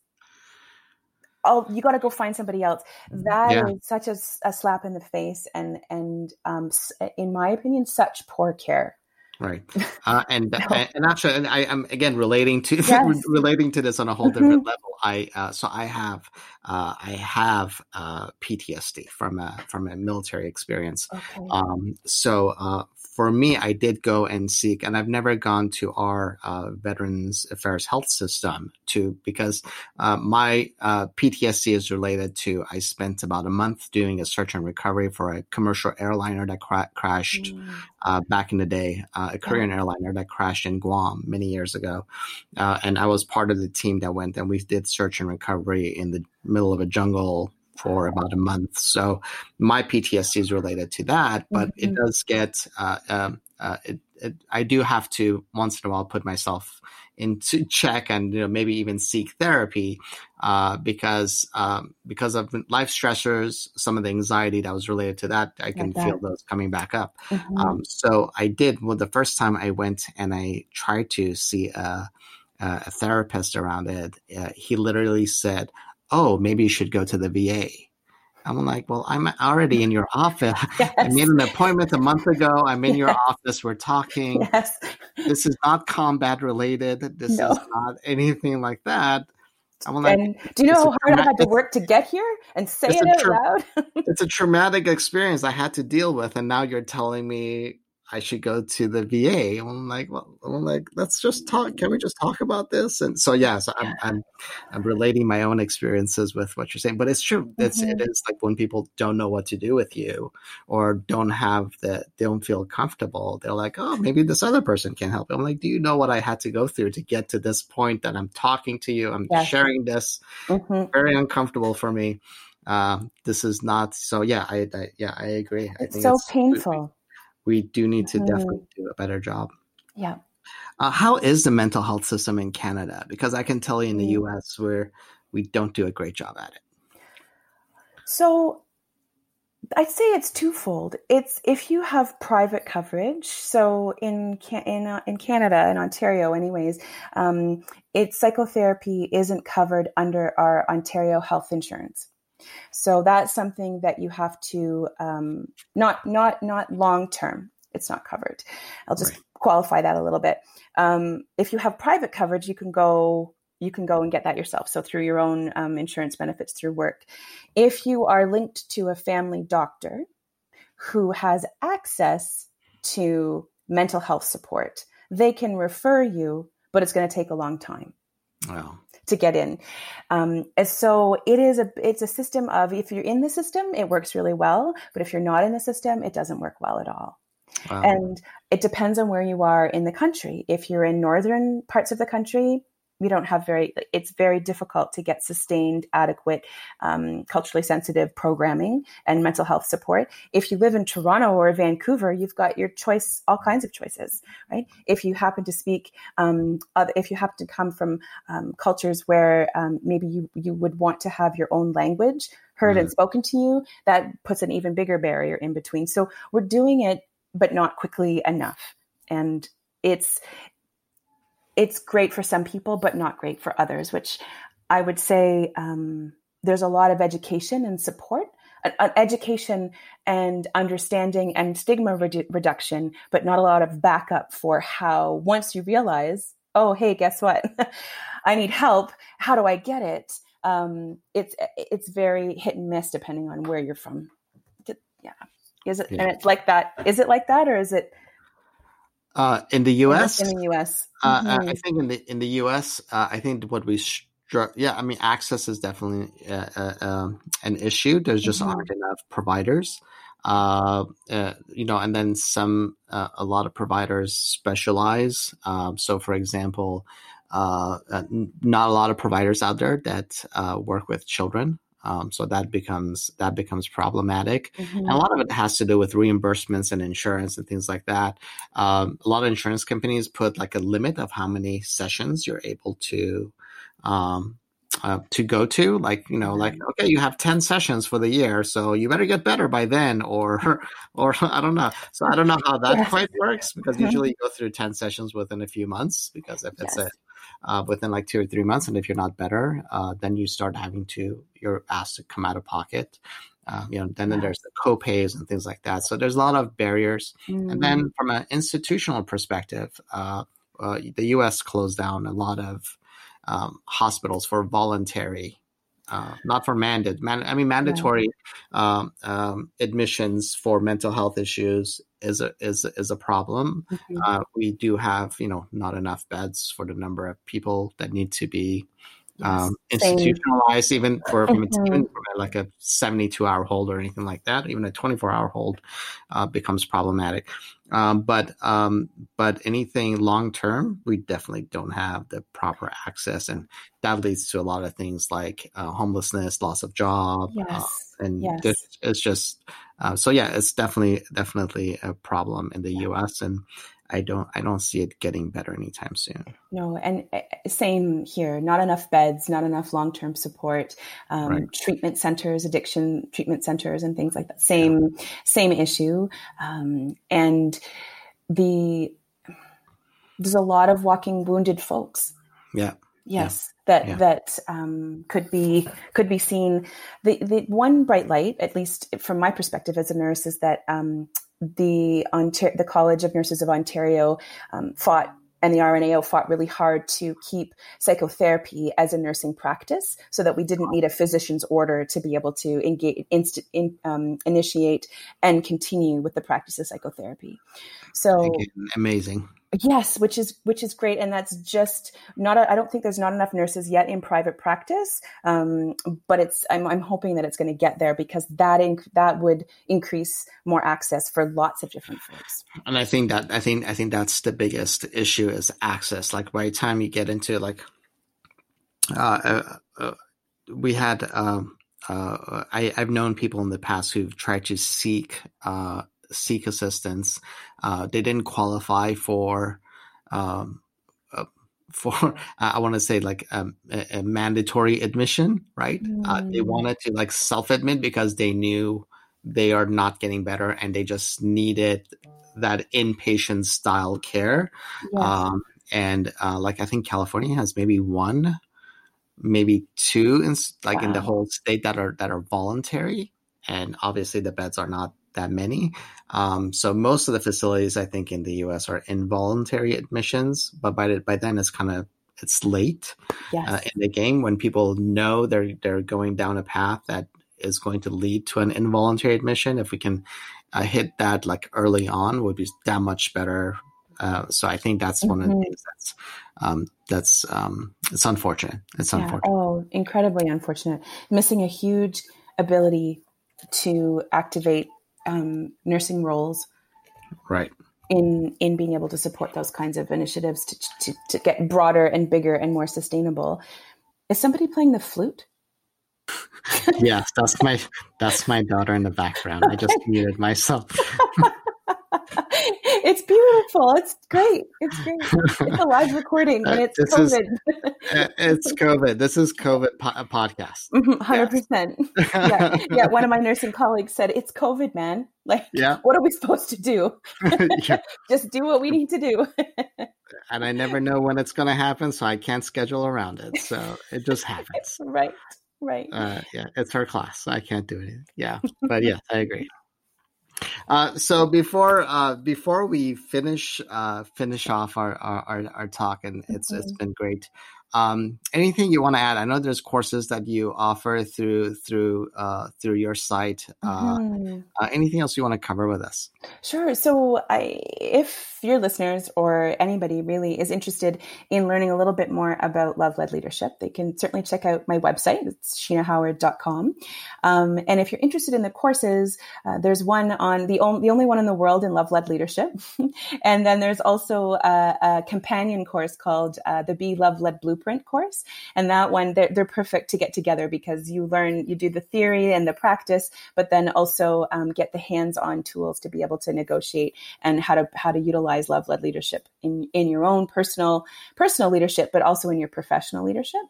oh you got to go find somebody else That yeah. is such a, a, slap in the face and and um, in my opinion such poor care right uh, and, and actually and I, am again relating to yes. relating to this on a whole different mm-hmm. level i uh, so i have uh, i have uh, ptsd from a from a military experience okay. um, so uh, for me, I did go and seek, and I've never gone to our uh, Veterans Affairs Health System to because uh, my uh, PTSD is related to I spent about a month doing a search and recovery for a commercial airliner that cra- crashed mm. Uh, back in the day, uh, a Korean yeah. airliner that crashed in Guam many years ago, uh, and I was part of the team that went and we did search and recovery in the middle of a jungle for about a month. So my PTSD is related to that, but mm-hmm. it does get, uh, um, uh, it, it, I do have to once in a while put myself into check and you know maybe even seek therapy uh, because um, because of life stressors, some of the anxiety that was related to that, I can like feel those coming back up. Mm-hmm. Um, so I did. Well, the first time I went and I tried to see a, a therapist around it, uh, he literally said, oh, maybe you should go to the VA. I'm like, well, I'm already in your office. Yes. I made an appointment a month ago. I'm in yes. your office. We're talking. Yes. This is not combat related. This no. is not anything like that. I'm like, and do you know how hard I had to work to get here and say it out tra- loud? it's a traumatic experience I had to deal with, and now you're telling me I should go to the VA. And I'm like, well, I'm like, let's just talk. Can we just talk about this? And so, yeah, so I'm, I'm, I'm relating my own experiences with what you're saying, but it's true. It's, mm-hmm. it is like when people don't know what to do with you or don't have the, they don't feel comfortable. They're like, oh, maybe this other person can help. I'm like, do you know what I had to go through to get to this point that I'm talking to you? I'm yes. sharing this. Mm-hmm. Very uncomfortable for me. Um, this is not so. Yeah, I, I yeah, I agree. It's I so it's, painful we do need to mm-hmm. definitely do a better job. Yeah. Uh, how is the mental health system in Canada? Because I can tell you in the mm. US where we don't do a great job at it. So I'd say it's twofold. It's if you have private coverage. So in in uh, in Canada, in Ontario, anyways, um, it's psychotherapy isn't covered under our Ontario health insurance. So that's something that you have to um, not not not long term. It's not covered. I'll just right. qualify that a little bit. Um, if you have private coverage, you can go you can go and get that yourself. So through your own um, insurance benefits through work. If you are linked to a family doctor who has access to mental health support, they can refer you, but it's going to take a long time. Wow to get in. Um, so it is a it's a system of if you're in the system, it works really well, but if you're not in the system, it doesn't work well at all. Wow. And it depends on where you are in the country. If you're in northern parts of the country, we don't have very it's very difficult to get sustained adequate um, culturally sensitive programming and mental health support. If you live in toronto or vancouver you've got your choice all kinds of choices right? If you happen to speak um, if you happen to come from um, cultures where um, maybe you, you would want to have your own language heard mm. and spoken to you that puts an even bigger barrier in between. So we're doing it but not quickly enough. And it's it's great for some people, but not great for others, which I would say um, there's a lot of education and support, uh, education and understanding and stigma redu- reduction, but not a lot of backup for how once you realize, oh, hey, guess what? I need help. How do I get it? Um, it's it's very hit and miss depending on where you're from. Yeah, is it? Yeah. And it's like that. Is it like that, or is it? Uh, in the U.S. In the U.S. Uh, mm-hmm. I think in the in the U.S. Uh, I think what we struck, yeah, I mean, access is definitely uh, uh, um, an issue. There's just mm-hmm. aren't enough providers. Uh, you know, and then some, a lot of providers specialize. Um, so, for example, not a lot of providers out there that work with children. Um, so that becomes that becomes problematic, mm-hmm. and a lot of it has to do with reimbursements and insurance and things like that. Um, a lot of insurance companies put like a limit of how many sessions you're able to um, uh, to go to. Like you know, like okay, you have ten sessions for the year, so you better get better by then, or or I don't know. So I don't know how that quite works because mm-hmm. usually you go through ten sessions within a few months because if it's yes. a uh, within like two or three months. And if you're not better, uh, then you start having to, you're asked to come out of pocket. Uh, you know, then, then there's the co-pays and things like that. So there's a lot of barriers. Mm. And then mm. from an institutional perspective, uh, uh, the U.S. closed down a lot of um, hospitals for voluntary uh, not for mandate. Man, I mean, mandatory um, um, admissions for mental health issues is a is is a problem. Mm-hmm. Uh, we do have, you know, not enough beds for the number of people that need to be um, institutionalized, even for mm-hmm. even like a seventy-two hour hold or anything like that. Even a twenty-four hour hold uh, becomes problematic. Um, but um, but anything long term, we definitely don't have the proper access, and that leads to a lot of things like uh, homelessness, loss of job, uh, yes. uh, and yes. it's just uh, so yeah, it's definitely definitely a problem in the U.S. and I don't I don't see it getting better anytime soon. No, and uh, same here. Not enough beds, not enough long term support, um, right. treatment centers, addiction treatment centers, and things like that. Same yeah. same issue, um, and the there's a lot of walking wounded folks. Yeah. Yes, yeah. that yeah. that um, could be could be seen. The the one bright light, at least from my perspective as a nurse, is that um, the Ontario, the College of Nurses of Ontario um, fought and the RNAO fought really hard to keep psychotherapy as a nursing practice so that we didn't need a physician's order to be able to engage, inst- in, um, initiate and continue with the practice of psychotherapy. So amazing. Yes, which is which is great, and that's just not. I don't think there's not enough nurses yet in private practice, um, but it's. I'm, I'm hoping that it's going to get there because that inc- that would increase more access for lots of different folks. And I think that I think I think that's the biggest issue is access. Like by the time you get into like, uh, uh, uh we had. Um, uh, I, I've known people in the past who've tried to seek uh, seek assistance. Uh, they didn't qualify for um, uh, for I want to say like um, a, a, mandatory admission, right? Mm. Uh, they mm. wanted to like self admit because they knew they are not getting better and they just needed that inpatient style care. Yes. Um, and uh, like I think California has maybe one, maybe two, in, like wow. in the whole state that are that are voluntary. And obviously the beds are not that many. Um, so most of the facilities, I think, in the U.S. are involuntary admissions, but by by then it's kind of it's late yes. uh, in the game when people know they're they're going down a path that is going to lead to an involuntary admission. If we can uh, hit that like early on, would be that much better. Uh, so I think that's mm-hmm. one of the mm-hmm. things that's um, that's um, it's unfortunate. It's yeah. unfortunate. Oh, incredibly unfortunate. Missing a huge ability to activate um, nursing roles right. in in being able to support those kinds of initiatives to, to, to get broader and bigger and more sustainable. Is somebody playing the flute? Yes that's my that's my daughter in the background. I just muted myself it's beautiful. It's great. It's great. It's a live recording and it's this COVID. Is, it's COVID. This is COVID po- podcast. 100 mm-hmm, percent. Yeah, yeah. One of my nursing colleagues said, "It's COVID, man. Like, yeah. what are we supposed to do? Just do what we need to do." and I never know when it's going to happen, so I can't schedule around it. So it just happens. right. Right. Uh, yeah, it's her class. So I can't do it. Yeah, but yeah, I agree. Uh, so before uh, before we finish uh, finish off our, our, our talk, and it's it's been great. Um, anything you want to add? I know there's courses that you offer through through uh, through your site. Uh, mm-hmm. uh, anything else you want to cover with us? Sure. So, I, if your listeners or anybody really is interested in learning a little bit more about love led leadership, they can certainly check out my website. It's sheenahoward.com. Um, and if you're interested in the courses, uh, there's one on the only the only one in the world in love led leadership, and then there's also a, a companion course called uh, the Be Love Led Blueprint blueprint course. And that one, they're, they're perfect to get together because you learn, you do the theory and the practice, but then also um, get the hands-on tools to be able to negotiate and how to how to utilize love-led leadership in in your own personal personal leadership, but also in your professional leadership.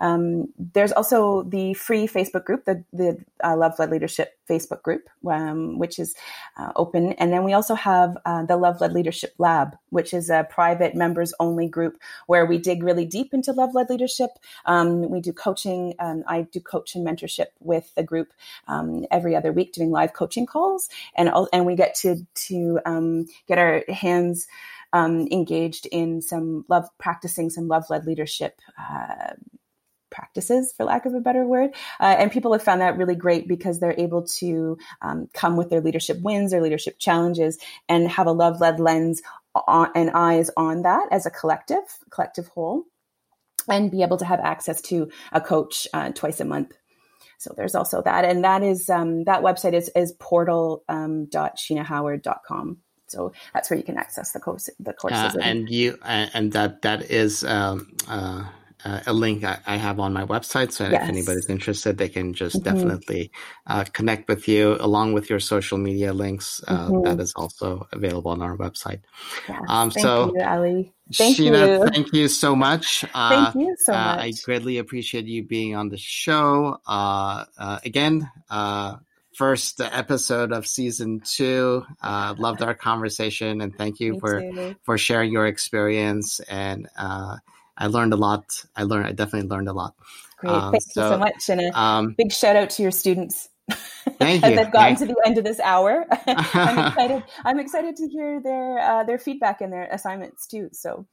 Um, there's also the free Facebook group, the, the uh, Love Led Leadership Facebook group, um, which is uh, open. And then we also have uh, the Love Led Leadership Lab, which is a private members only group where we dig really deep into love led leadership. Um, we do coaching. Um, I do coach and mentorship with the group um, every other week, doing live coaching calls, and and we get to to um, get our hands. Um, engaged in some love, practicing some love led leadership uh, practices, for lack of a better word. Uh, and people have found that really great because they're able to um, come with their leadership wins, their leadership challenges, and have a love led lens on, and eyes on that as a collective, collective whole, and be able to have access to a coach uh, twice a month. So there's also that, and that is um, that website is is portal.sheenahoward.com. Um, so that's where you can access the course the courses. Uh, and you and that that is um, uh, uh, a link I, I, have on my website. So yes. if anybody's interested, they can just mm-hmm. definitely uh, connect with you along with your social media links. Uh, mm-hmm. that is also available on our website. Yes. Um, thank so, you, Ali. Thank Sheena, you. thank you so much. thank you so uh, much. I greatly appreciate you being on the show. Uh, uh, again, first episode of season two. Uh, loved our conversation and thank you Me for too. for sharing your experience and uh, I learned a lot. I learned. I definitely learned a lot. Great, um, thank so, you so much, and a um, big shout out to your students. Thank you. they've gotten thank to the end of this hour. I'm excited. I'm excited to hear their uh, their feedback and their assignments too. So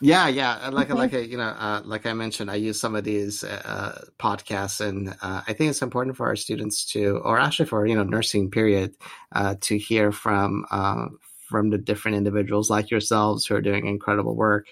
Yeah, yeah. Like mm-hmm. like a, you know, uh, like I mentioned, I use some of these uh, podcasts, and uh, I think it's important for our students to, or actually for you know, nursing period, uh, to hear from uh, from the different individuals like yourselves who are doing incredible work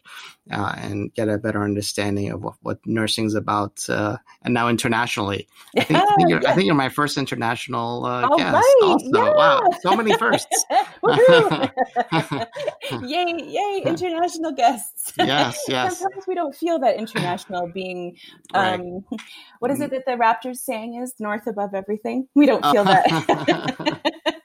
uh, and get a better understanding of what, what nursing is about uh, and now internationally. I think, I, think you're, I think you're my first international uh, guest right. also. Yeah. wow so many firsts. Yay yay international guests. Yes yes. Sometimes we don't feel that international being um, right. what is it that the raptors saying is? North above everything? We don't feel that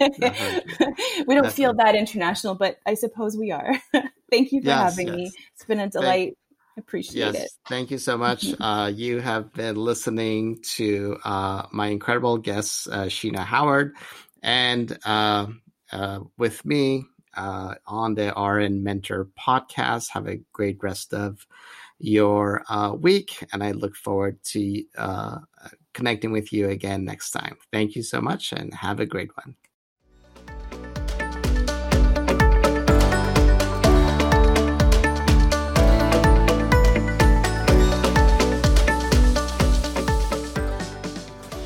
we don't feel that international, but I suppose we are. Thank you for yes, having yes. me. It's been a delight. Thank- appreciate yes, it. Thank you so much. Uh, you have been listening to uh, my incredible guest, uh, Sheena Howard, and uh, uh, with me uh, on the RN Mentor podcast. Have a great rest of your week, and I look forward to connecting with you again next time. Thank you so much, and have a great one.